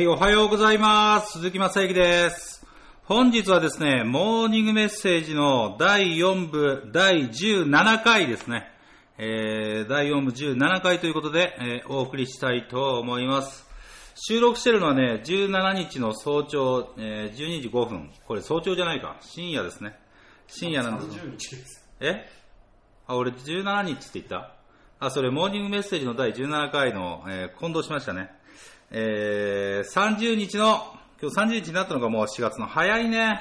はい、おはようございます。鈴木正幸です。本日はですね、モーニングメッセージの第4部、第17回ですね。えー、第4部17回ということで、えーお送りしたいと思います。収録してるのはね、17日の早朝、えー12時5分。これ早朝じゃないか。深夜ですね。深夜なんです。30日です。え？あ、俺17日って言った？あ、それモーニングメッセージの第17回の、えー混同しましたね。えー、30日の、今日30日になったのがもう4月の早いね。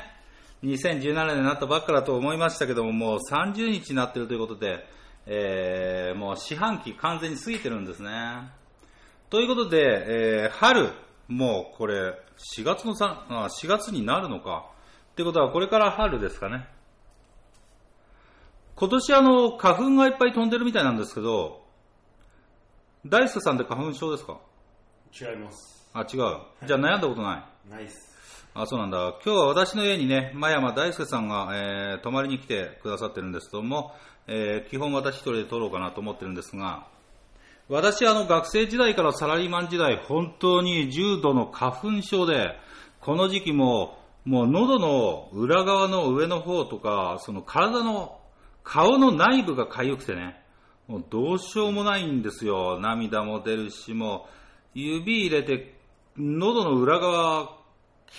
2017年になったばっかだと思いましたけども、もう30日になってるということで、えー、もう四半期完全に過ぎてるんですね。ということで、えー春、もうこれ、4月のさあ4月になるのか。ってことは、これから春ですかね。今年あの、花粉がいっぱい飛んでるみたいなんですけど、大輔さんって花粉症ですか？違います。あ、違う。じゃあ悩んだことない。ないっす。あ、そうなんだ。今日は私の家にね、真山大輔さんが、えー泊まりに来てくださってるんですけども、えー基本私一人で撮ろうかなと思ってるんですが、私あの学生時代からサラリーマン時代、本当に重度の花粉症で、この時期も、もう喉の裏側の上の方とか、その体の顔の内部が痒くてね、もうどうしようもないんですよ。涙も出るし、もう指入れて喉の裏側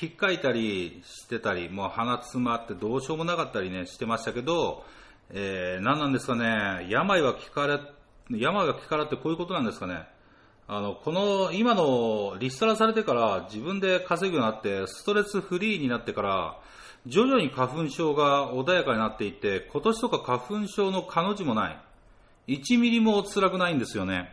引っかいたりしてたり、もう鼻詰まってどうしようもなかったりね、してましたけど、えー、何なんですかね、病は気から、病が気からってこういうことなんですかね。あの、この、今のリストラされてから自分で稼ぐようになって、ストレスフリーになってから、徐々に花粉症が穏やかになっていって、今年とか花粉症の彼女もない。1ミリも辛くないんですよね。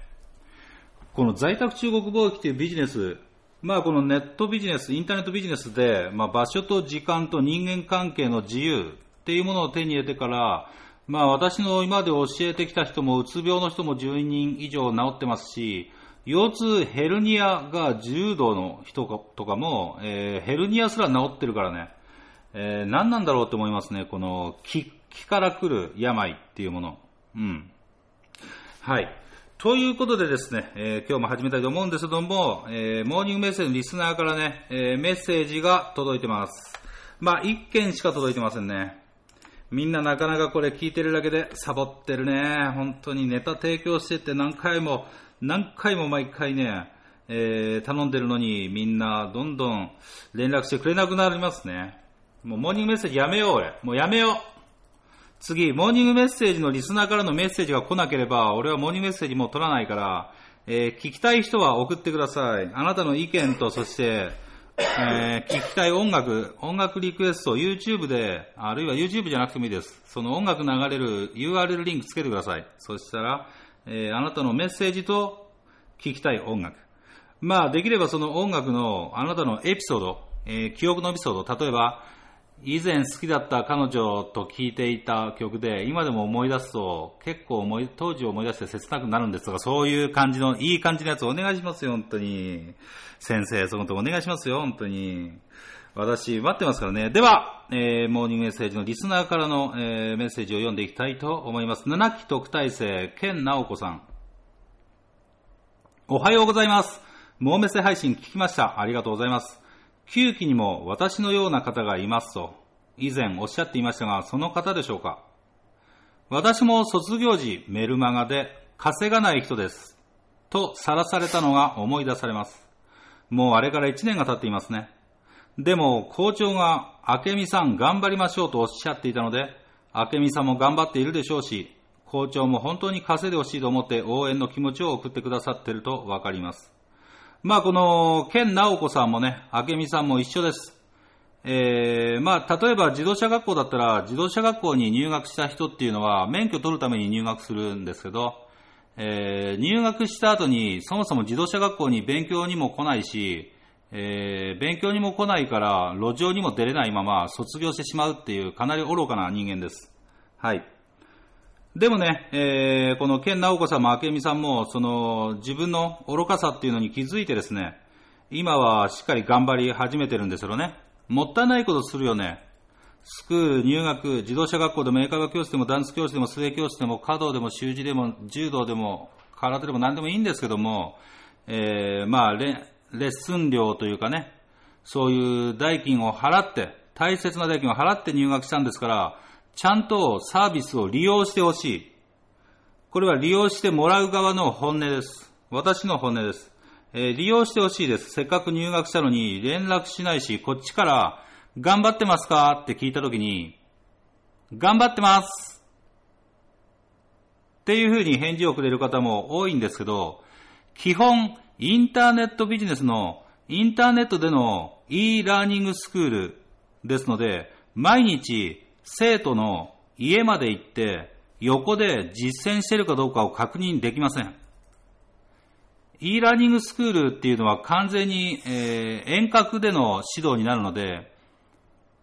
この在宅中国貿易というビジネス、まあこのネットビジネス、インターネットビジネスで、まあ場所と時間と人間関係の自由っていうものを手に入れてから、まあ私の今まで教えてきた人もうつ病の人も10人以上治ってますし、腰痛ヘルニアが重度の人とかも、えーヘルニアすら治ってるからね、えー何なんだろうと思いますね、この気気から来る病っていうもの。うん。はい。ということでですね、えー今日も始めたいと思うんですけども、えーモーニングメッセージのリスナーからね、えーメッセージが届いてます。まあ、一件しか届いてませんね。みんななかなかこれ聞いてるだけでサボってるね。本当にネタ提供してて何回も、何回も毎回ね、えー頼んでるのにみんなどんどん連絡してくれなくなりますね。もうモーニングメッセージやめよう俺。もうやめよう。次、モーニングメッセージのリスナーからのメッセージが来なければ、俺はモーニングメッセージも取らないから、えー聞きたい人は送ってください。あなたの意見と、そして、えー聞きたい音楽、音楽リクエスト、YouTube で、あるいは YouTube じゃなくてもいいです。その音楽流れる URL リンクつけてください。そしたら、えーあなたのメッセージと聞きたい音楽。まあ、できればその音楽のあなたのエピソード、えー記憶のエピソード、例えば、以前好きだった彼女と聴いていた曲で、今でも思い出すと、結構思い、当時を思い出して切なくなるんですが、そういう感じの、いい感じのやつお願いしますよ、本当に。先生、そのとお願いしますよ、本当に。私、待ってますからね。では、えー、モーニングメッセージのリスナーからの、えーメッセージを読んでいきたいと思います。七期特待生、健直子さん。おはようございます。モーメセ配信聞きました。ありがとうございます。9期にも私のような方がいますと、以前おっしゃっていましたが、その方でしょうか私も卒業時メルマガで稼がない人です。とさらされたのが思い出されます。もうあれから1年が経っていますね。でも校長が明美さん頑張りましょうとおっしゃっていたので、明美さんも頑張っているでしょうし、校長も本当に稼いでほしいと思って応援の気持ちを送ってくださっているとわかります。まあこの、健直子さんもね、明美さんも一緒です。えー、まあ例えば自動車学校だったら、自動車学校に入学した人っていうのは免許取るために入学するんですけど、えー入学した後にそもそも自動車学校に勉強にも来ないし、えー勉強にも来ないから路上にも出れないまま卒業してしまうっていうかなり愚かな人間です。はい。でもね、えーこの健直子さんも明美さんも、その自分の愚かさっていうのに気づいてですね、今はしっかり頑張り始めてるんですよね。もったいないことするよね。スクール、入学、自動車学校でも英会話教室でもダンス教室でも水泳教室でも華道でも習字でも柔道でも空手でも何でもいいんですけども、えーまあれレッスン料というかね、そういう代金を払って、大切な代金を払って入学したんですから、ちゃんとサービスを利用してほしい。これは利用してもらう側の本音です。私の本音です。えー、利用してほしいです。せっかく入学したのに連絡しないし、こっちから頑張ってますか？って聞いたときに、頑張ってますっていうふうに返事をくれる方も多いんですけど、基本、インターネットビジネスの、インターネットでの e ラーニングスクールですので、毎日生徒の家まで行って、横で実践してるかどうかを確認できません。e ラーニングスクールっていうのは完全に、えー、遠隔での指導になるので、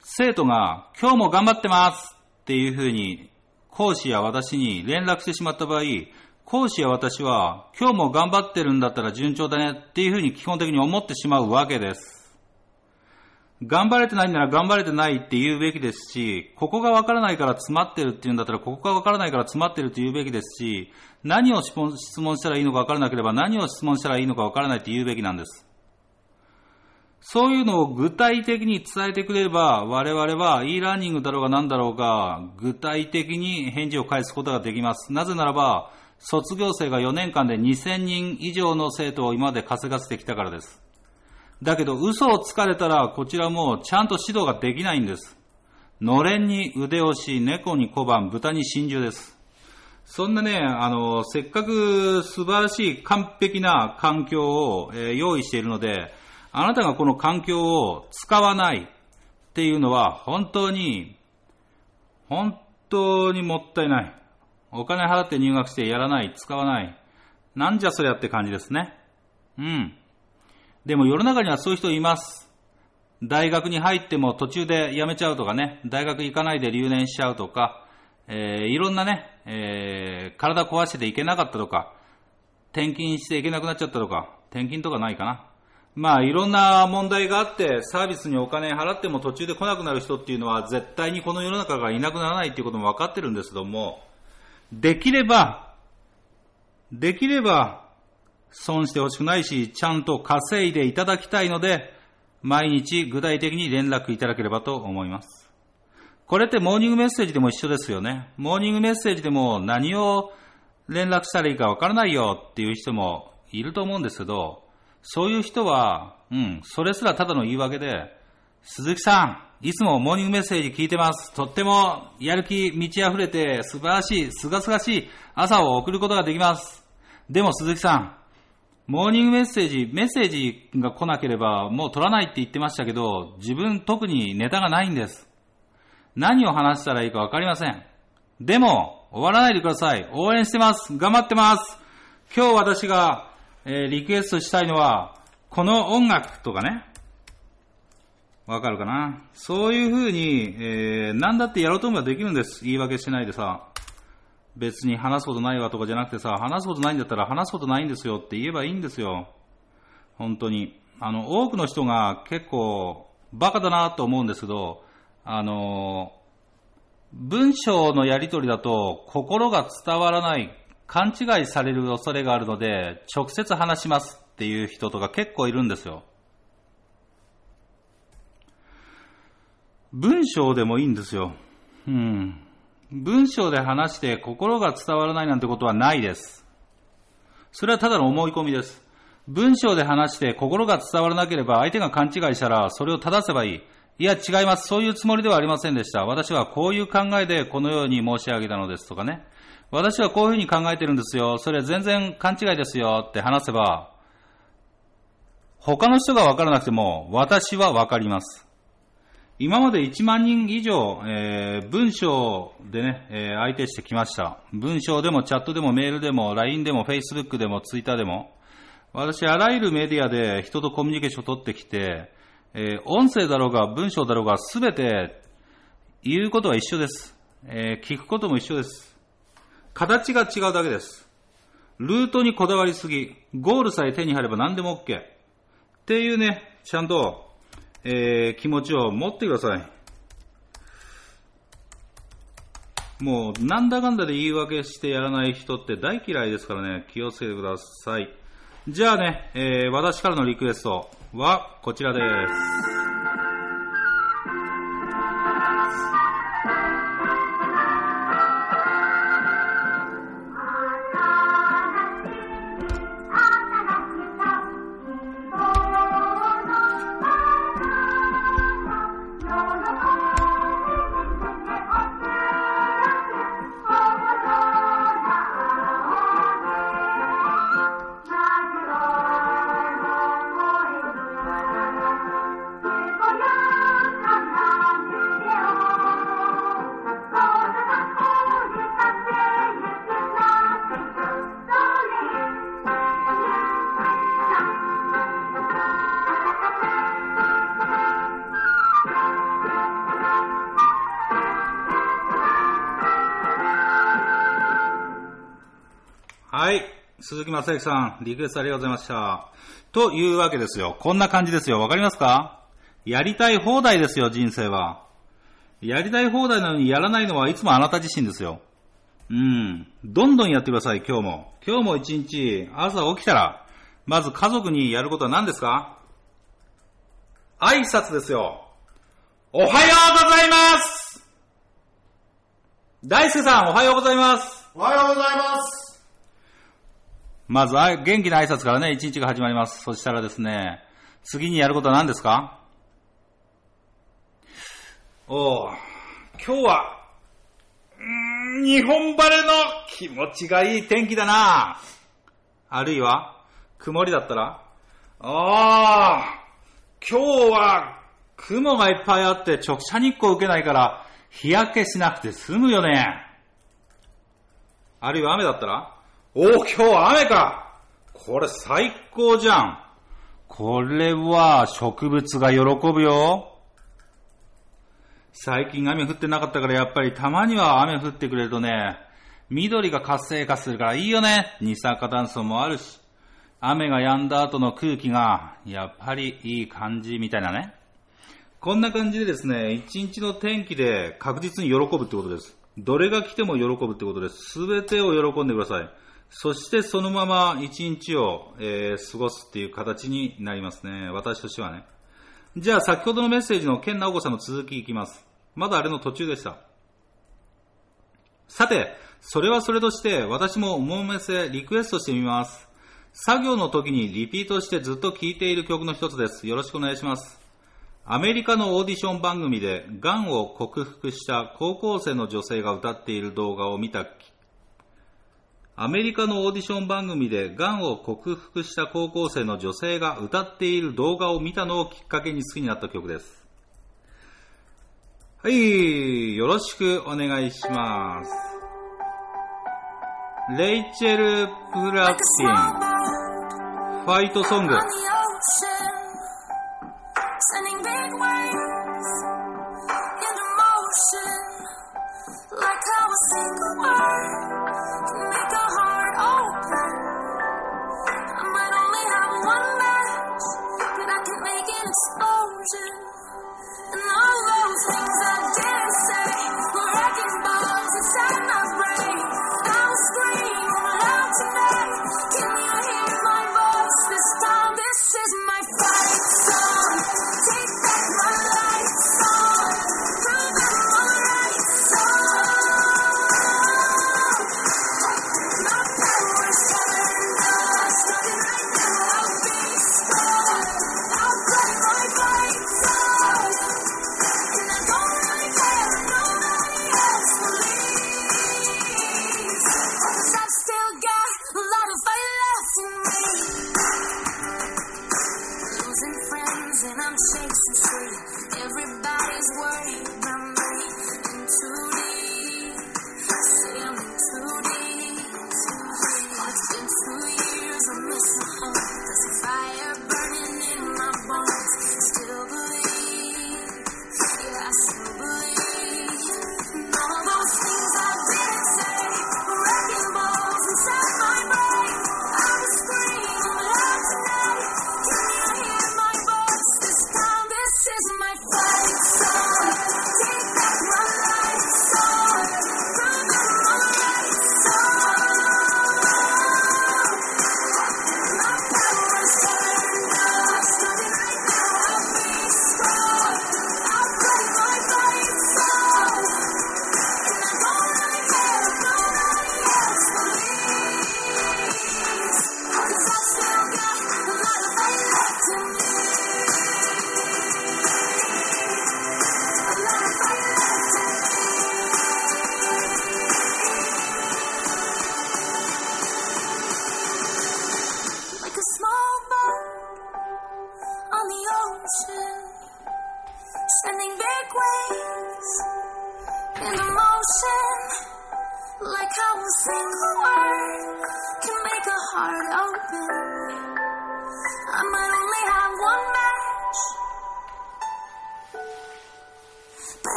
生徒が今日も頑張ってますっていうふうに講師や私に連絡してしまった場合、講師や私は今日も頑張ってるんだったら順調だねっていうふうに基本的に思ってしまうわけです。頑張れてないなら頑張れてないって言うべきですし、ここがわからないから詰まってるって言うんだったら、ここがわからないから詰まってるって言うべきですし、何を質問したらいいのかわからなければ何を質問したらいいのかわからないって言うべきなんです。そういうのを具体的に伝えてくれれば、我々は e ラーニングだろうが何だろうが、具体的に返事を返すことができます。なぜならば、卒業生が4年間で2000人以上の生徒を今まで稼がせてきたからです。だけど嘘をつかれたらこちらもちゃんと指導ができないんです。のれんに腕押し、猫に小判、豚に真珠です。そんなね、あの、せっかく素晴らしい完璧な環境を、えー、用意しているので、あなたがこの環境を使わないっていうのは本当に、本当にもったいない。お金払って入学してやらない、使わない。なんじゃそりゃって感じですね。うん。でも世の中にはそういう人います。大学に入っても途中で辞めちゃうとかね、大学行かないで留年しちゃうとか、えー、いろんなね、えー、体壊してていけなかったとか、転勤していけなくなっちゃったとか、転勤とかないかな。まあいろんな問題があってサービスにお金払っても途中で来なくなる人っていうのは絶対にこの世の中がいなくならないっていうことも分かってるんですけども、できれば、できれば損してほしくないし、ちゃんと稼いでいただきたいので、毎日具体的に連絡いただければと思います。これってモーニングメッセージでも一緒ですよね。モーニングメッセージでも何を連絡したらいいかわからないよっていう人もいると思うんですけど、そういう人は、うん、それすらただの言い訳で、鈴木さん、いつもモーニングメッセージ聞いてます。とってもやる気満ち溢れて素晴らしい、すがすがしい朝を送ることができます。でも鈴木さん、モーニングメッセージ、メッセージが来なければもう取らないって言ってましたけど、自分特にネタがないんです。何を話したらいいかわかりません。でも、終わらないでください。応援してます。頑張ってます。今日私が、えー、リクエストしたいのは、この音楽とかね。わかるかなそういう風に、えー、何だってやろうと思えばできるんです。言い訳しないでさ。別に話すことないわとかじゃなくてさ、話すことないんだったら話すことないんですよって言えばいいんですよ。本当に。あの、多くの人が結構バカだなと思うんですけど、あの、文章のやり取りだと心が伝わらない、勘違いされる恐れがあるので、直接話しますっていう人とか結構いるんですよ。文章でもいいんですよ。うん。文章で話して心が伝わらないなんてことはないです。それはただの思い込みです。文章で話して心が伝わらなければ相手が勘違いしたらそれを正せばいい。いや違います。そういうつもりではありませんでした。私はこういう考えでこのように申し上げたのですとかね。私はこういうふうに考えてるんですよ。それ全然勘違いですよって話せば、他の人がわからなくても私はわかります。今まで1万人以上、えー、文章でね、えー、相手してきました。文章でもチャットでもメールでも LINE でも Facebook でも Twitter でも、私、あらゆるメディアで人とコミュニケーションを取ってきて、えー、音声だろうが文章だろうがすべて言うことは一緒です、え聞くことも一緒です。形が違うだけです。ルートにこだわりすぎ、ゴールさえ手に入れば何でも OK。っていうね、ちゃんとえー、気持ちを持ってください。もう、なんだかんだで言い訳してやらない人って大嫌いですからね、気をつけてください。じゃあね、えー、私からのリクエストはこちらです。鈴木正幸さん、リクエストありがとうございました。というわけですよ。こんな感じですよ。わかりますか？やりたい放題ですよ、人生は。やりたい放題なのにやらないのはいつもあなた自身ですよ。うん。どんどんやってください、今日も。今日も一日、朝起きたら、まず家族にやることは何ですか？挨拶ですよ。おはようございます大輔さん、おはようございます。おはようございます。まず、元気な挨拶からね、一日が始まります。そしたらですね、次にやることは何ですか？お今日は、日本晴れの気持ちがいい天気だな。あるいは、曇りだったら、ああ、今日は雲がいっぱいあって直射日光受けないから日焼けしなくて済むよね。あるいは雨だったら、おお、今日雨かこれ最高じゃんこれは植物が喜ぶよ。最近雨降ってなかったからやっぱりたまには雨降ってくれるとね、緑が活性化するからいいよね。二酸化炭素もあるし。雨が止んだ後の空気がやっぱりいい感じみたいなね。こんな感じでですね、一日の天気で確実に喜ぶってことです。どれが来ても喜ぶってことです。すべてを喜んでください。そしてそのまま一日を、えー過ごすっていう形になりますね。私としてはね。じゃあ先ほどのメッセージの健直子さんの続きいきます。まだあれの途中でした。さて、それはそれとして私も思うめせリクエストしてみます。作業の時にリピートしてずっと聴いている曲の一つです。よろしくお願いします。アメリカのオーディション番組で、癌を克服した高校生の女性が歌っている動画を見たアメリカのオーディション番組で、癌を克服した高校生の女性が歌っている動画を見たのをきっかけに好きになった曲です。はい、よろしくお願いします。レイチェル・プラクティン、ファイトソング。single word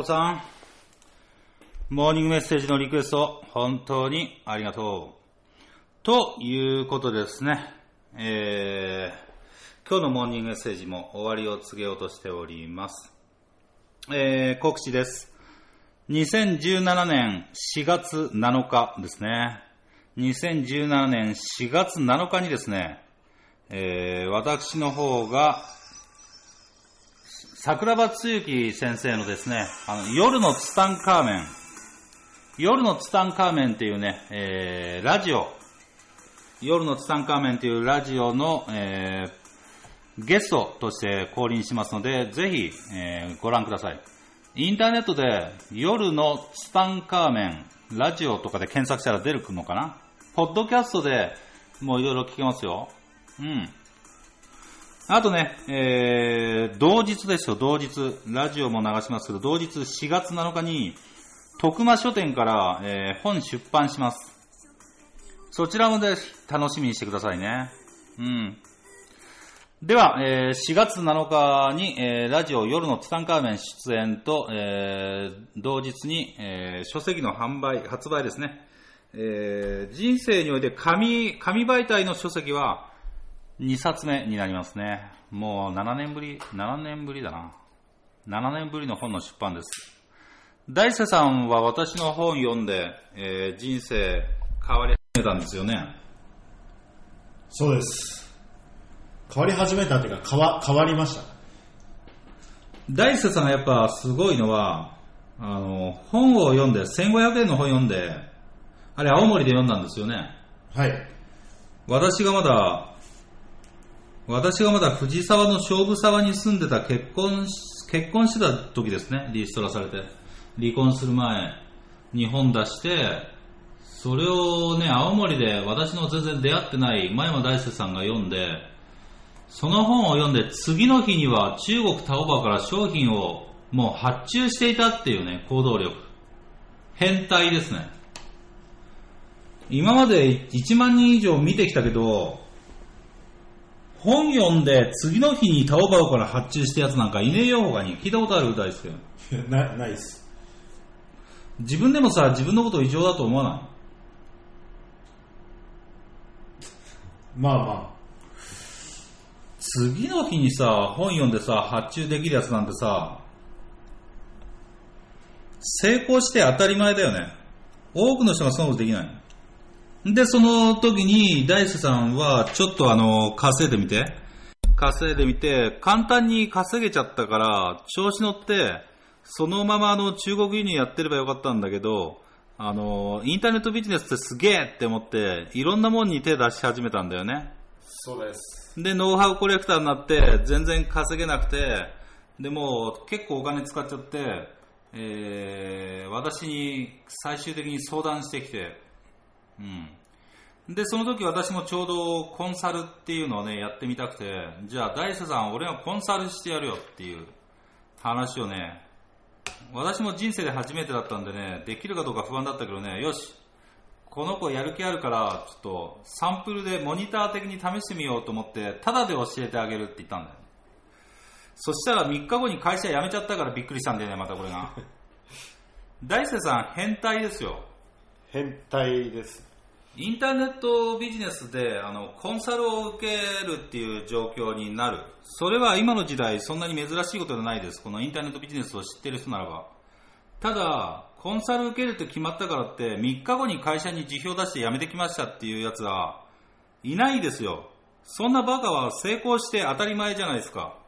さん。モーニングメッセージのリクエスト、本当にありがとう。ということでですね、えー、今日のモーニングメッセージも終わりを告げようとしております。えー、告知です。2017年4月7日ですね。2017年4月7日にですね、えー、私の方が、桜庭つゆき先生のですね、あの、夜のツタンカーメン、夜のツタンカーメンっていうね、えー、ラジオ、夜のツタンカーメンっていうラジオの、えー、ゲストとして降臨しますので、ぜひ、えー、ご覧ください。インターネットで夜のツタンカーメン、ラジオとかで検索したら出るのかな？ポッドキャストでもういろいろ聞けますよ。うん。あとね、えー、同日ですよ、同日。ラジオも流しますけど、同日4月7日に、徳間書店から、えー本出版します。そちらもぜひ楽しみにしてくださいね。うん。では、えー4月7日に、えーラジオ夜のツタンカーメン出演と、えー同日に、えー書籍の販売、発売ですね。えー人生において紙、紙媒体の書籍は2冊目になりますね。もう7年ぶり、7年ぶりだな。7年ぶりの本の出版です。大瀬さんは私の本読んで、えー人生変わり始めたんですよね。そうです。変わり始めたっていうか、変わ、変わりました。大瀬さんがやっぱすごいのは、あの、本を読んで、1500円の本読んで、あれ青森で読んだんですよね。はい。私がまだ、私がまだ藤沢の勝負沢に住んでた結婚し、結婚してた時ですね、リストラされて。離婚する前、に本出して、それをね、青森で私の全然出会ってない前山大輔さんが読んで、その本を読んで次の日には中国タオバから商品をもう発注していたっていうね、行動力。変態ですね。今まで1万人以上見てきたけど、本読んで次の日にタオバオから発注したやつなんかいねえよ他に。聞いたことある大輔。な、ないです。自分でもさ、自分のことを異常だと思わない？まあま次の日にさ、本読んでさ、発注できるやつなんてさ、成功して当たり前だよね。多くの人がそんなことできない。で、その時に、大輔さんは、ちょっとあの、稼いでみて。稼いでみて、簡単に稼げちゃったから、調子乗って、そのままあの、中国輸入やってればよかったんだけど、あの、インターネットビジネスってすげえって思って、いろんなもんに手出し始めたんだよね。そうです。で、ノウハウコレクターになって、全然稼げなくて、で、もう結構お金使っちゃって、えー、私に最終的に相談してきて、うん。で、その時私もちょうどコンサルっていうのをね、やってみたくて、じゃあ大瀬さん、俺がコンサルしてやるよっていう話をね、私も人生で初めてだったんでね、できるかどうか不安だったけどね、よし、この子やる気あるから、ちょっとサンプルでモニター的に試してみようと思って、タダで教えてあげるって言ったんだよ。そしたら3日後に会社辞めちゃったからびっくりしたんだよね、またこれが。大瀬さん、変態ですよ。変態です。インターネットビジネスであのコンサルを受けるっていう状況になる。それは今の時代そんなに珍しいことじゃないです。このインターネットビジネスを知ってる人ならば。ただ、コンサル受けると決まったからって、3日後に会社に辞表出して辞めてきましたっていうやつはいないですよ。そんなバカは成功して当たり前じゃないですか。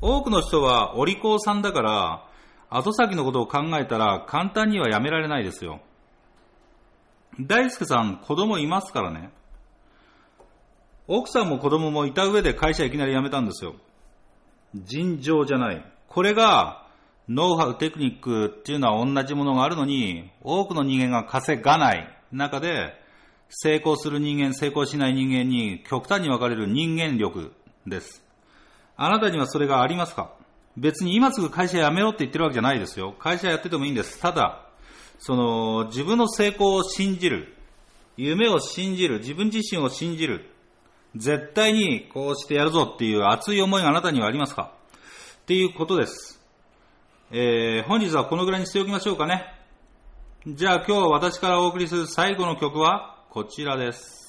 多くの人はお利口さんだから、後先のことを考えたら簡単には辞められないですよ。大輔さん、子供いますからね。奥さんも子供もいた上で会社いきなり辞めたんですよ。尋常じゃない。これが、ノウハウ、テクニックっていうのは同じものがあるのに、多くの人間が稼がない中で、成功する人間、成功しない人間に極端に分かれる人間力です。あなたにはそれがありますか？別に今すぐ会社辞めろって言ってるわけじゃないですよ。会社やっててもいいんです。ただ、その、自分の成功を信じる。夢を信じる。自分自身を信じる。絶対にこうしてやるぞっていう熱い思いがあなたにはありますか？っていうことです。えー、本日はこのぐらいにしておきましょうかね。じゃあ今日私からお送りする最後の曲はこちらです。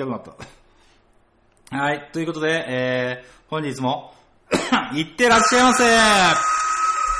痛くなった。はい、ということで、えー、本日も、いってらっしゃいませ